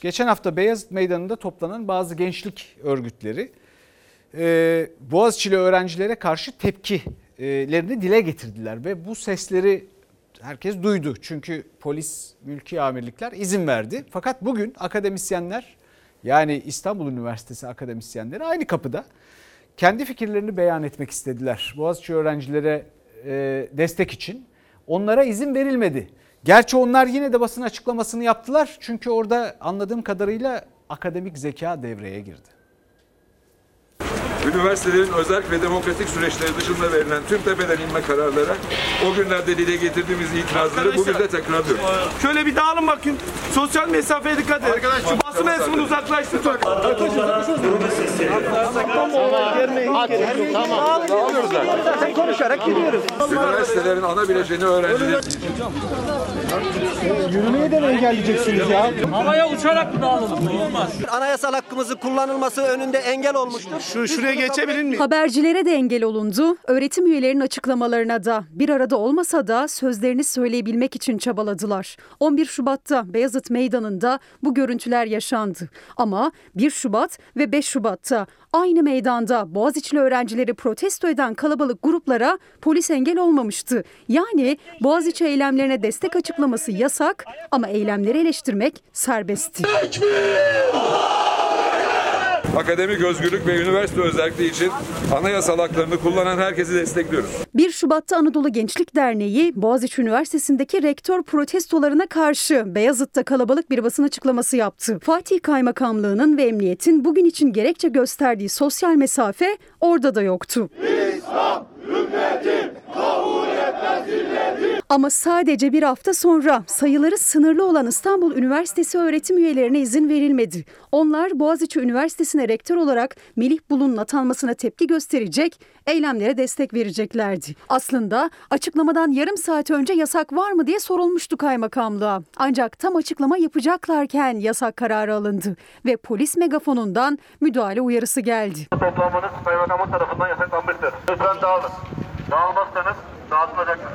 Geçen hafta Beyazıt Meydanı'nda toplanan bazı gençlik örgütleri Boğaziçi'li öğrencilere karşı tepkilerini dile getirdiler ve bu sesleri herkes duydu. Çünkü polis, mülki amirlikler izin verdi. Fakat bugün akademisyenler yani İstanbul Üniversitesi akademisyenleri aynı kapıda kendi fikirlerini beyan etmek istediler. Boğaziçi öğrencilere e, destek için onlara izin verilmedi. Gerçi onlar yine de basın açıklamasını yaptılar. Çünkü orada anladığım kadarıyla akademik zeka devreye girdi. Üniversitelerin özel ve demokratik süreçleri dışında verilen tüm tepeden inme kararlara o günlerde dile getirdiğimiz itirazları bugün de tekrarlıyoruz. Şöyle bir dağılın bakın. Sosyal mesafeye dikkat edin. Arkadaş şu basın mensubunu uzaklaştırın. Tamam. Dağılıyoruz zaten. Konuşarak gidiyoruz. Üniversitelerin ana bileşeni öğrenciler. Yürümeyi de engelleyeceksiniz ya? Havaya uçarak mı dağılalım? Olmaz. Anayasal hakkımızı kullanılması önünde engel olmuştur. Şu, şuraya geçebilir miyim? Habercilere de engel olundu. Öğretim üyelerinin açıklamalarına da bir arada olmasa da sözlerini söyleyebilmek için çabaladılar. 11 Şubat'ta Beyazıt Meydanı'nda bu görüntüler yaşandı. Ama 1 Şubat ve 5 Şubat'ta aynı meydanda Boğaziçi'li öğrencileri protesto eden kalabalık gruplara polis engel olmamıştı. Yani Boğaziçi eylemlerine destek açıklaması yasak ama eylemleri eleştirmek serbestti. Akademik özgürlük ve üniversite özelliği için anayasal haklarını kullanan herkesi destekliyoruz. 1 Şubat'ta Anadolu Gençlik Derneği Boğaziçi Üniversitesi'ndeki rektör protestolarına karşı Beyazıt'ta kalabalık bir basın açıklaması yaptı. Fatih Kaymakamlığı'nın ve emniyetin bugün için gerekçe gösterdiği sosyal mesafe orada da yoktu. İslam etmez Ama sadece bir hafta sonra sayıları sınırlı olan İstanbul Üniversitesi öğretim üyelerine izin verilmedi. Onlar Boğaziçi Üniversitesi'ne rektör olarak Melih Bulun'un atanmasına tepki gösterecek, eylemlere destek vereceklerdi. Aslında açıklamadan yarım saat önce yasak var mı diye sorulmuştu kaymakamlığa. Ancak tam açıklama yapacaklarken yasak kararı alındı ve polis megafonundan müdahale uyarısı geldi. Toplanmanız kaymakamın tarafından yasaklanmıştır. Lütfen dağılın. Dağılmazsanız dağıtılacaktır.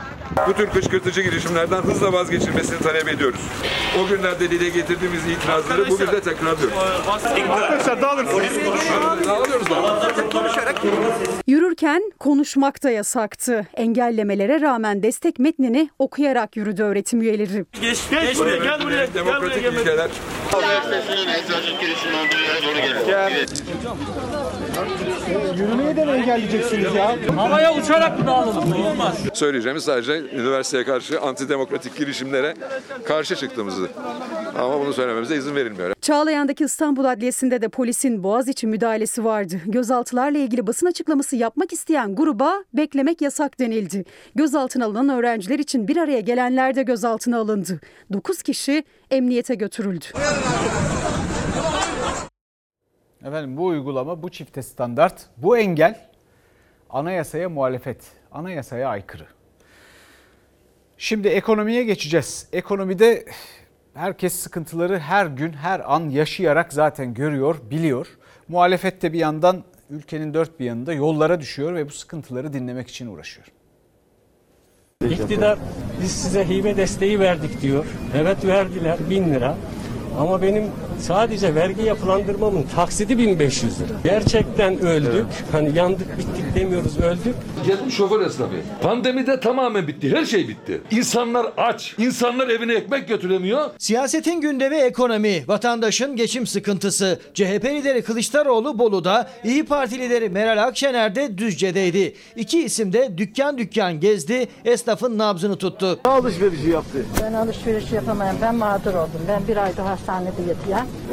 Bu tür kışkırtıcı girişimlerden hızla vazgeçilmesini talep ediyoruz. O günlerde dile getirdiğimiz itirazları bugün de tekrarlıyoruz. Arkadaşlar dağılın. Dağılıyoruz. Konuşarak Yürürken konuşmak da yasaktı. Engellemelere rağmen destek metnini okuyarak yürüdü öğretim üyeleri. Geç, geç buraya, gel buraya. Gel buraya, Demokratik gel buraya. ilkeler. Gel. Yürümeyi de mi engelleyeceksiniz ya? Havaya uçarak mı dağılalım? Olmaz. Söyleyeceğimiz sadece üniversiteye karşı antidemokratik girişimlere karşı çıktığımızı. Ama bunu söylememize izin verilmiyor. Çağlayan'daki İstanbul Adliyesi'nde de polisin Boğaziçi müdahalesi vardı. Gözaltılarla ilgili basın açıklaması yapmak isteyen gruba beklemek yasak denildi. Gözaltına alınan öğrenciler için bir araya gelenler de gözaltına alındı. 9 kişi emniyete götürüldü. Efendim bu uygulama, bu çifte standart, bu engel anayasaya muhalefet, anayasaya aykırı. Şimdi ekonomiye geçeceğiz. Ekonomide herkes sıkıntıları her gün, her an yaşayarak zaten görüyor, biliyor. Muhalefet de bir yandan ülkenin dört bir yanında yollara düşüyor ve bu sıkıntıları dinlemek için uğraşıyor. İktidar biz size hibe desteği verdik diyor. Evet verdiler bin lira. Ama benim sadece vergi yapılandırmamın taksidi 1500 lira. Gerçekten öldük. Hani yandık bittik demiyoruz öldük. Geldim şoför esnafı. Pandemide tamamen bitti. Her şey bitti. İnsanlar aç. İnsanlar evine ekmek götüremiyor. Siyasetin gündemi ekonomi, vatandaşın geçim sıkıntısı. CHP lideri Kılıçdaroğlu Bolu'da, İyi Parti lideri Meral Akşener de Düzce'deydi. İki isim de dükkan dükkan gezdi, esnafın nabzını tuttu. alışverişi yaptı? Ben alışveriş yapamayan, ben mağdur oldum. Ben bir ayda hastanede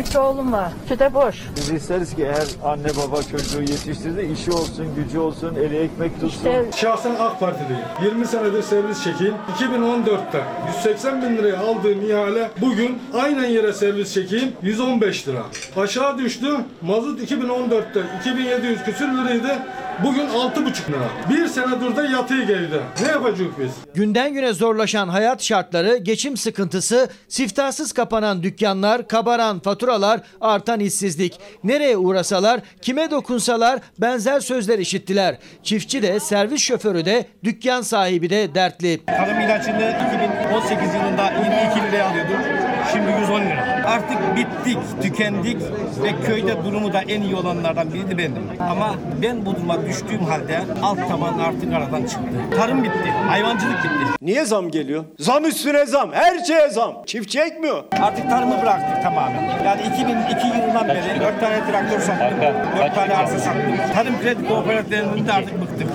Üç oğlum var, üçü de boş. Biz isteriz ki eğer anne baba çocuğu yetiştirdi, işi olsun, gücü olsun, eli ekmek tutsun. Şahsen AK Parti'deyim. 20 senedir servis çekeyim. 2014'te 180 bin liraya aldığım ihale bugün aynen yere servis çekeyim 115 lira. Aşağı düştü. Mazot 2014'te 2700 küsür liraydı. Bugün 6,5 lira. Bir senedir de yatıyor geride. Ne yapacağız biz? Günden güne zorlaşan hayat şartları, geçim sıkıntısı, siftahsız kapanan dükkanlar, kabaran faturalar, artan işsizlik. Nereye uğrasalar, kime dokunsalar benzer sözler işittiler. Çiftçi de, servis şoförü de, dükkan sahibi de dertli. Tarım ilacını 2018 yılında 22 liraya alıyordum. Şimdi 110 lira. Artık bittik, tükendik ve köyde durumu da en iyi olanlardan biri de bendim. Ama ben bu duruma düştüğüm halde alt taban artık aradan çıktı. Tarım bitti, hayvancılık bitti. Niye zam geliyor? Zam üstüne zam. Her şeye zam. Çiftçi ekmiyor. Artık tarımı bıraktık tamamen. Yani 2002 yılından beri 4 tane traktör sattım, 4 tane arsa sattım. Tarım kredi kooperatiflerinden de artık bıktım.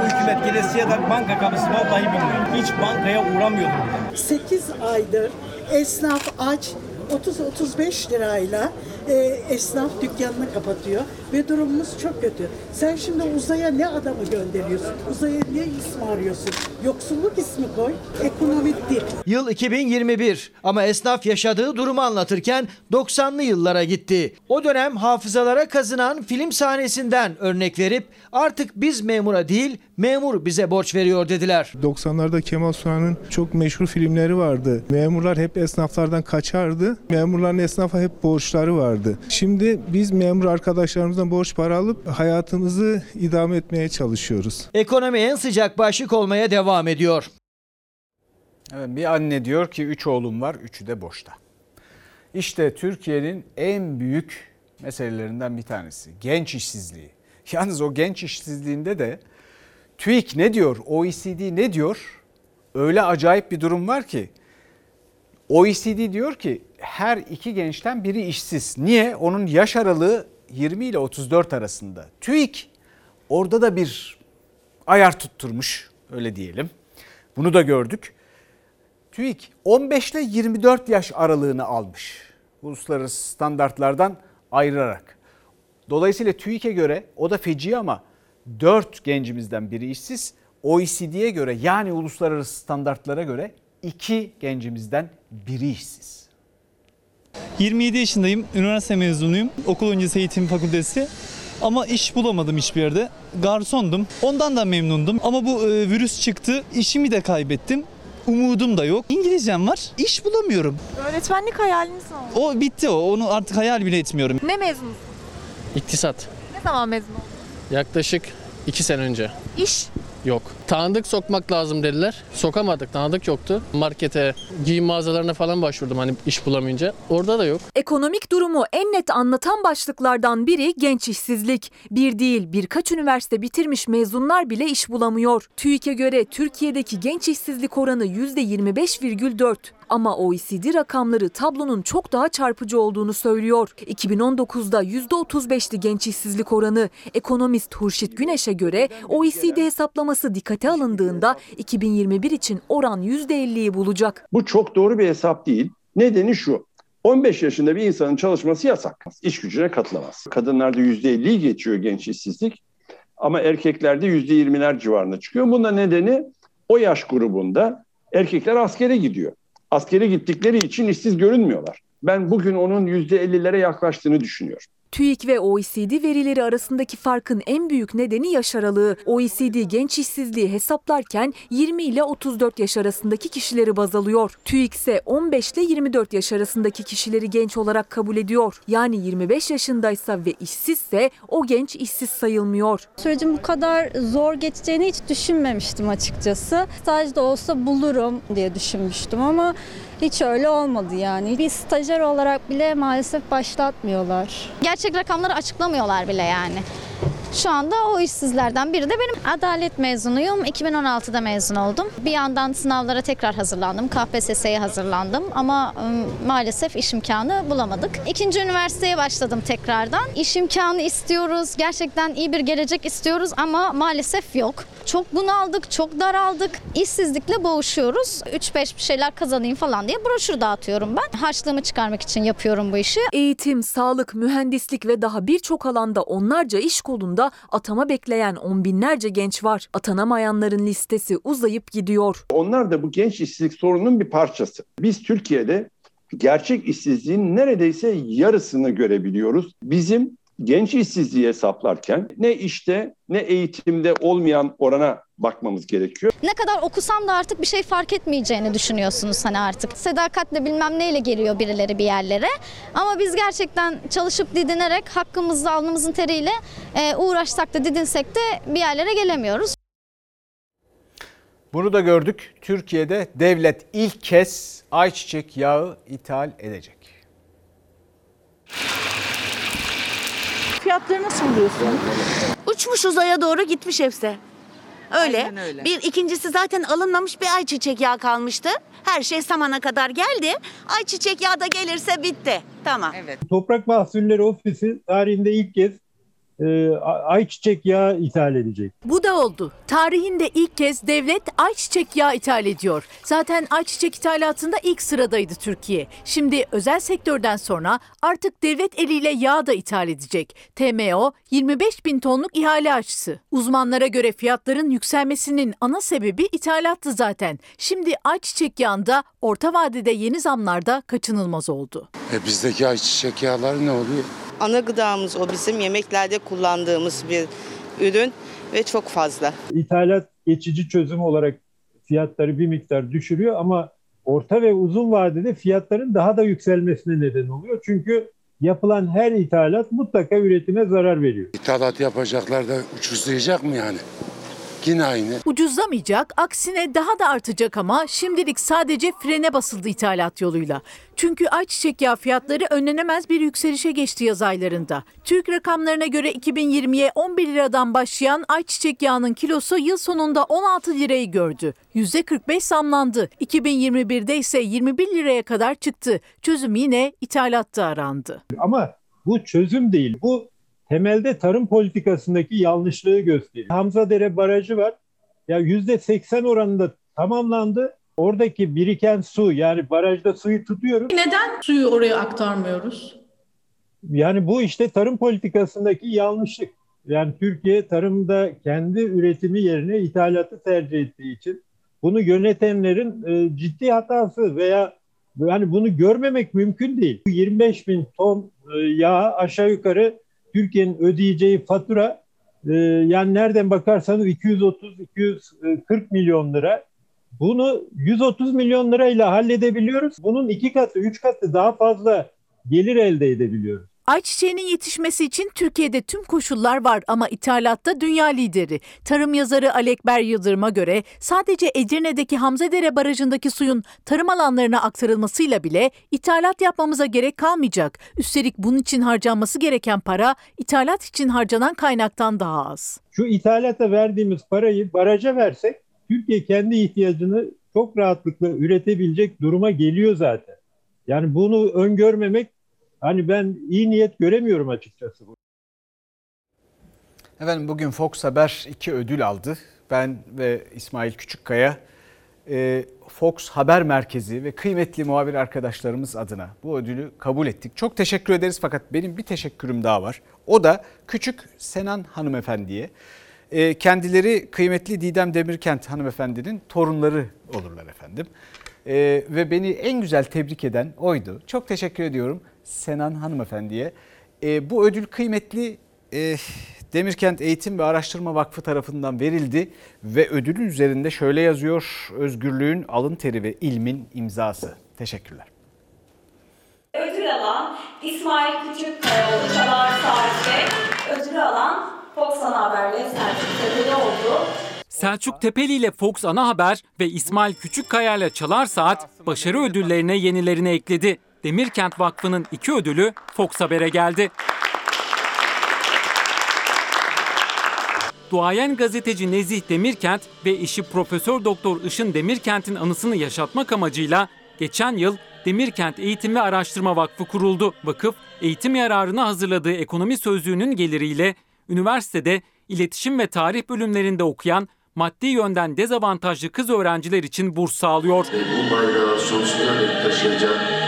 Bu hükümet gelesiye de banka kapısı vallahi bilmiyorum. Hiç bankaya uğramıyordum. 8 aydır esnaf aç 30-35 lirayla e, esnaf dükkanını kapatıyor ve durumumuz çok kötü. Sen şimdi uzaya ne adamı gönderiyorsun? Uzaya ne ismi arıyorsun? Yoksulluk ismi koy, ekonomik değil. Yıl 2021 ama esnaf yaşadığı durumu anlatırken 90'lı yıllara gitti. O dönem hafızalara kazınan film sahnesinden örnek verip artık biz memura değil memur bize borç veriyor dediler. 90'larda Kemal Sunal'ın çok meşhur filmleri vardı. Memurlar hep esnaflardan kaçardı. Memurların esnafa hep borçları vardı. Şimdi biz memur arkadaşlarımızdan borç para alıp hayatımızı idame etmeye çalışıyoruz. Ekonomi en sıcak başlık olmaya devam ediyor. Evet, bir anne diyor ki 3 oğlum var, üçü de boşta. İşte Türkiye'nin en büyük meselelerinden bir tanesi genç işsizliği. Yalnız o genç işsizliğinde de TÜİK ne diyor, OECD ne diyor? Öyle acayip bir durum var ki OECD diyor ki her iki gençten biri işsiz. Niye? Onun yaş aralığı 20 ile 34 arasında. TÜİK orada da bir ayar tutturmuş öyle diyelim. Bunu da gördük. TÜİK 15 ile 24 yaş aralığını almış. Uluslararası standartlardan ayırarak. Dolayısıyla TÜİK'e göre o da feci ama 4 gencimizden biri işsiz. OECD'ye göre yani uluslararası standartlara göre 2 gencimizden biri işsiz. 27 yaşındayım, üniversite mezunuyum. Okul öncesi eğitim fakültesi. Ama iş bulamadım hiçbir yerde. Garsondum. Ondan da memnundum. Ama bu e, virüs çıktı. İşimi de kaybettim. Umudum da yok. İngilizcem var. İş bulamıyorum. Öğretmenlik hayaliniz ne oldu? O bitti o. Onu artık hayal bile etmiyorum. Ne mezunuz? İktisat. Ne zaman mezun oldunuz? Yaklaşık 2 sene önce. İş? Yok. Tanıdık sokmak lazım dediler. Sokamadık. Tanıdık yoktu. Markete, giyim mağazalarına falan başvurdum hani iş bulamayınca. Orada da yok. Ekonomik durumu en net anlatan başlıklardan biri genç işsizlik. Bir değil birkaç üniversite bitirmiş mezunlar bile iş bulamıyor. TÜİK'e göre Türkiye'deki genç işsizlik oranı %25,4. Ama OECD rakamları tablonun çok daha çarpıcı olduğunu söylüyor. 2019'da %35'ti genç işsizlik oranı. Ekonomist Hurşit Güneş'e göre OECD hesaplaması dikkate alındığında 2021 için oran %50'yi bulacak. Bu çok doğru bir hesap değil. Nedeni şu. 15 yaşında bir insanın çalışması yasak. İş gücüne katılamaz. Kadınlarda %50'yi geçiyor genç işsizlik. Ama erkeklerde %20'ler civarında çıkıyor. Bunun da nedeni o yaş grubunda erkekler askere gidiyor. Askere gittikleri için işsiz görünmüyorlar. Ben bugün onun %50'lere yaklaştığını düşünüyorum. TÜİK ve OECD verileri arasındaki farkın en büyük nedeni yaş aralığı. OECD genç işsizliği hesaplarken 20 ile 34 yaş arasındaki kişileri baz alıyor. TÜİK ise 15 ile 24 yaş arasındaki kişileri genç olarak kabul ediyor. Yani 25 yaşındaysa ve işsizse o genç işsiz sayılmıyor. Sürecin bu kadar zor geçeceğini hiç düşünmemiştim açıkçası. Stajda olsa bulurum diye düşünmüştüm ama hiç öyle olmadı yani. Bir stajyer olarak bile maalesef başlatmıyorlar. Gerçek rakamları açıklamıyorlar bile yani. Şu anda o işsizlerden biri de benim. Adalet mezunuyum. 2016'da mezun oldum. Bir yandan sınavlara tekrar hazırlandım. KPSS'ye hazırlandım ama maalesef iş imkanı bulamadık. İkinci üniversiteye başladım tekrardan. İş imkanı istiyoruz. Gerçekten iyi bir gelecek istiyoruz ama maalesef yok. Çok bunaldık, çok daraldık. İşsizlikle boğuşuyoruz. 3-5 bir şeyler kazanayım falan diye broşür dağıtıyorum ben. Harçlığımı çıkarmak için yapıyorum bu işi. Eğitim, sağlık, mühendislik ve daha birçok alanda onlarca iş kolunda atama bekleyen on binlerce genç var. Atanamayanların listesi uzayıp gidiyor. Onlar da bu genç işsizlik sorununun bir parçası. Biz Türkiye'de gerçek işsizliğin neredeyse yarısını görebiliyoruz. Bizim genç işsizliği hesaplarken ne işte ne eğitimde olmayan orana bakmamız gerekiyor. Ne kadar okusam da artık bir şey fark etmeyeceğini düşünüyorsunuz hani artık. Sedakatle bilmem neyle geliyor birileri bir yerlere. Ama biz gerçekten çalışıp didinerek hakkımızla alnımızın teriyle e, uğraşsak da didinsek de bir yerlere gelemiyoruz. Bunu da gördük. Türkiye'de devlet ilk kez ayçiçek yağı ithal edecek. Fiyatları nasıl buluyorsun? Uçmuş uzaya doğru gitmiş hepsi. Öyle. Aynen öyle. Bir ikincisi zaten alınmamış bir ayçiçek yağı kalmıştı. Her şey samana kadar geldi. Ayçiçek yağı da gelirse bitti. Tamam. Evet. Toprak Mahsulleri Ofisi tarihinde ilk kez e, ayçiçek yağı ithal edecek. Bu da oldu. Tarihinde ilk kez devlet ayçiçek yağı ithal ediyor. Zaten ayçiçek ithalatında ilk sıradaydı Türkiye. Şimdi özel sektörden sonra artık devlet eliyle yağ da ithal edecek. TMO 25 bin tonluk ihale açısı. Uzmanlara göre fiyatların yükselmesinin ana sebebi ithalattı zaten. Şimdi ayçiçek yağında orta vadede yeni zamlarda kaçınılmaz oldu. E bizdeki ayçiçek yağları ne oluyor? Ana gıdamız o bizim yemeklerde kullandığımız bir ürün ve çok fazla. İthalat geçici çözüm olarak fiyatları bir miktar düşürüyor ama orta ve uzun vadede fiyatların daha da yükselmesine neden oluyor. Çünkü yapılan her ithalat mutlaka üretime zarar veriyor. İthalat yapacaklar da ucuzlayacak mı yani? Yine aynı. Ucuzlamayacak, aksine daha da artacak ama şimdilik sadece frene basıldı ithalat yoluyla. Çünkü ayçiçek yağı fiyatları önlenemez bir yükselişe geçti yaz aylarında. Türk rakamlarına göre 2020'ye 11 liradan başlayan ayçiçek yağının kilosu yıl sonunda 16 lirayı gördü. %45 zamlandı. 2021'de ise 21 liraya kadar çıktı. Çözüm yine ithalatta arandı. Ama bu çözüm değil. Bu temelde tarım politikasındaki yanlışlığı gösteriyor. Hamzadere Barajı var. Ya %80 oranında tamamlandı. Oradaki biriken su yani barajda suyu tutuyoruz. Neden suyu oraya aktarmıyoruz? Yani bu işte tarım politikasındaki yanlışlık. Yani Türkiye tarımda kendi üretimi yerine ithalatı tercih ettiği için bunu yönetenlerin e, ciddi hatası veya yani bunu görmemek mümkün değil. 25 bin ton e, yağ aşağı yukarı Türkiye'nin ödeyeceği fatura e, yani nereden bakarsanız 230-240 milyon lira. Bunu 130 milyon lirayla halledebiliyoruz. Bunun iki katı, üç katı daha fazla gelir elde edebiliyoruz. Ayçiçeğinin yetişmesi için Türkiye'de tüm koşullar var ama ithalatta dünya lideri. Tarım yazarı Alekber Yıldırım'a göre sadece Edirne'deki Hamzadere Barajı'ndaki suyun tarım alanlarına aktarılmasıyla bile ithalat yapmamıza gerek kalmayacak. Üstelik bunun için harcanması gereken para ithalat için harcanan kaynaktan daha az. Şu ithalata verdiğimiz parayı baraja versek Türkiye kendi ihtiyacını çok rahatlıkla üretebilecek duruma geliyor zaten. Yani bunu öngörmemek hani ben iyi niyet göremiyorum açıkçası. Efendim bugün Fox Haber iki ödül aldı. Ben ve İsmail Küçükkaya e, Fox Haber Merkezi ve kıymetli muhabir arkadaşlarımız adına bu ödülü kabul ettik. Çok teşekkür ederiz fakat benim bir teşekkürüm daha var. O da küçük Senan hanımefendiye. E, kendileri kıymetli Didem Demirkent hanımefendinin torunları olurlar efendim. E, ve beni en güzel tebrik eden oydu. Çok teşekkür ediyorum Senan hanımefendiye. E, bu ödül kıymetli e, Demirkent Eğitim ve Araştırma Vakfı tarafından verildi ve ödülün üzerinde şöyle yazıyor. Özgürlüğün alın teri ve ilmin imzası. Teşekkürler. Ödül alan İsmail Küçükkayalı Çalar Saat'te ödül alan Fox Ana Haber'le Selçuk Tepeli oldu. Selçuk Tepeli ile Fox Ana Haber ve İsmail Küçükkaya ile Çalar Saat başarı ödüllerine yenilerini ekledi. Demirkent Vakfı'nın iki ödülü Fox Haber'e geldi. Duayen gazeteci Nezih Demirkent ve eşi Profesör Doktor Işın Demirkent'in anısını yaşatmak amacıyla geçen yıl Demirkent Eğitim ve Araştırma Vakfı kuruldu. Vakıf, eğitim yararına hazırladığı ekonomi sözlüğünün geliriyle üniversitede iletişim ve tarih bölümlerinde okuyan maddi yönden dezavantajlı kız öğrenciler için burs sağlıyor. Bu bayrağı sonsuza taşıyacak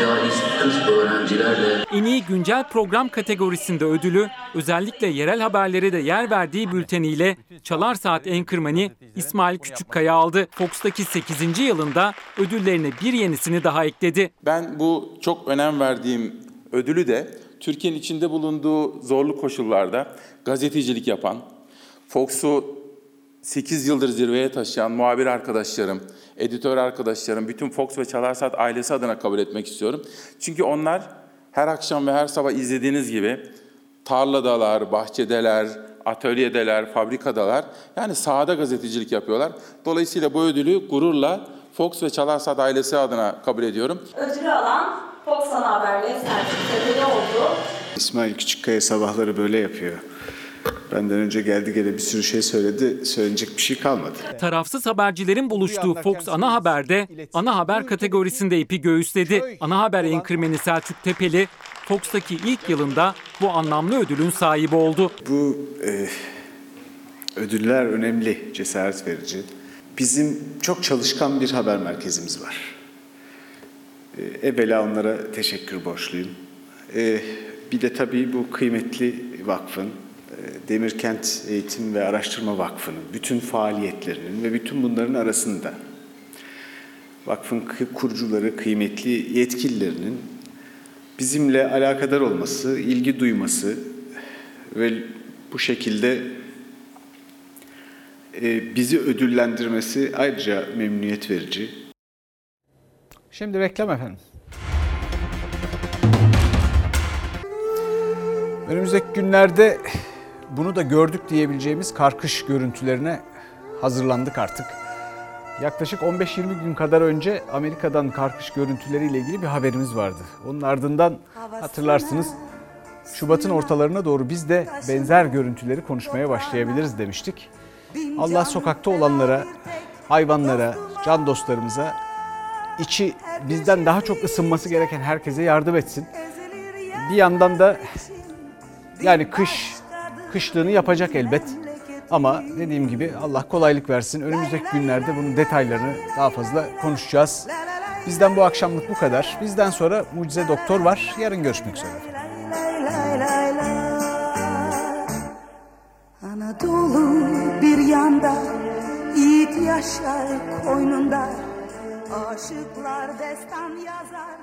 idealist kız öğrencilerle En iyi güncel program kategorisinde ödülü özellikle yerel haberlere de yer verdiği bülteniyle Çalar Saat Enkırmani İsmail Küçükkaya aldı. Fox'taki 8. yılında ödüllerine bir yenisini daha ekledi. Ben bu çok önem verdiğim ödülü de Türkiye'nin içinde bulunduğu zorlu koşullarda gazetecilik yapan, Fox'u 8 yıldır zirveye taşıyan muhabir arkadaşlarım, editör arkadaşlarım, bütün Fox ve Çalarsat ailesi adına kabul etmek istiyorum. Çünkü onlar her akşam ve her sabah izlediğiniz gibi tarladalar, bahçedeler, atölyedeler, fabrikadalar. Yani sahada gazetecilik yapıyorlar. Dolayısıyla bu ödülü gururla Fox ve Çalarsat ailesi adına kabul ediyorum. Ödülü alan Fox Ana Haber'le Tepeli oldu. İsmail Küçükkaya sabahları böyle yapıyor. Benden önce geldi gene bir sürü şey söyledi. Söyleyecek bir şey kalmadı. Tarafsız habercilerin buluştuğu Fox Ana Haber'de ana haber kategorisinde ipi göğüsledi. Ana haber enkırmeni Selçuk Tepeli Fox'taki ilk yılında bu anlamlı ödülün sahibi oldu. Bu e, ödüller önemli, cesaret verici. Bizim çok çalışkan bir haber merkezimiz var. E, evvela onlara teşekkür borçluyum. E, bir de tabii bu kıymetli vakfın, Demirkent Eğitim ve Araştırma Vakfı'nın bütün faaliyetlerinin ve bütün bunların arasında vakfın kurucuları, kıymetli yetkililerinin bizimle alakadar olması, ilgi duyması ve bu şekilde e, bizi ödüllendirmesi ayrıca memnuniyet verici. Şimdi reklam efendim. Önümüzdeki günlerde bunu da gördük diyebileceğimiz karkış görüntülerine hazırlandık artık. Yaklaşık 15-20 gün kadar önce Amerika'dan karkış görüntüleriyle ilgili bir haberimiz vardı. Onun ardından hatırlarsınız Şubat'ın ortalarına doğru biz de benzer görüntüleri konuşmaya başlayabiliriz demiştik. Allah sokakta olanlara, hayvanlara, can dostlarımıza, içi bizden daha çok ısınması gereken herkese yardım etsin. Bir yandan da yani kış, kışlığını yapacak elbet. Ama dediğim gibi Allah kolaylık versin. Önümüzdeki günlerde bunun detaylarını daha fazla konuşacağız. Bizden bu akşamlık bu kadar. Bizden sonra Mucize Doktor var. Yarın görüşmek üzere. Anadolu bir yanda, yiğit yaşar koynunda, aşıklar destan yazar.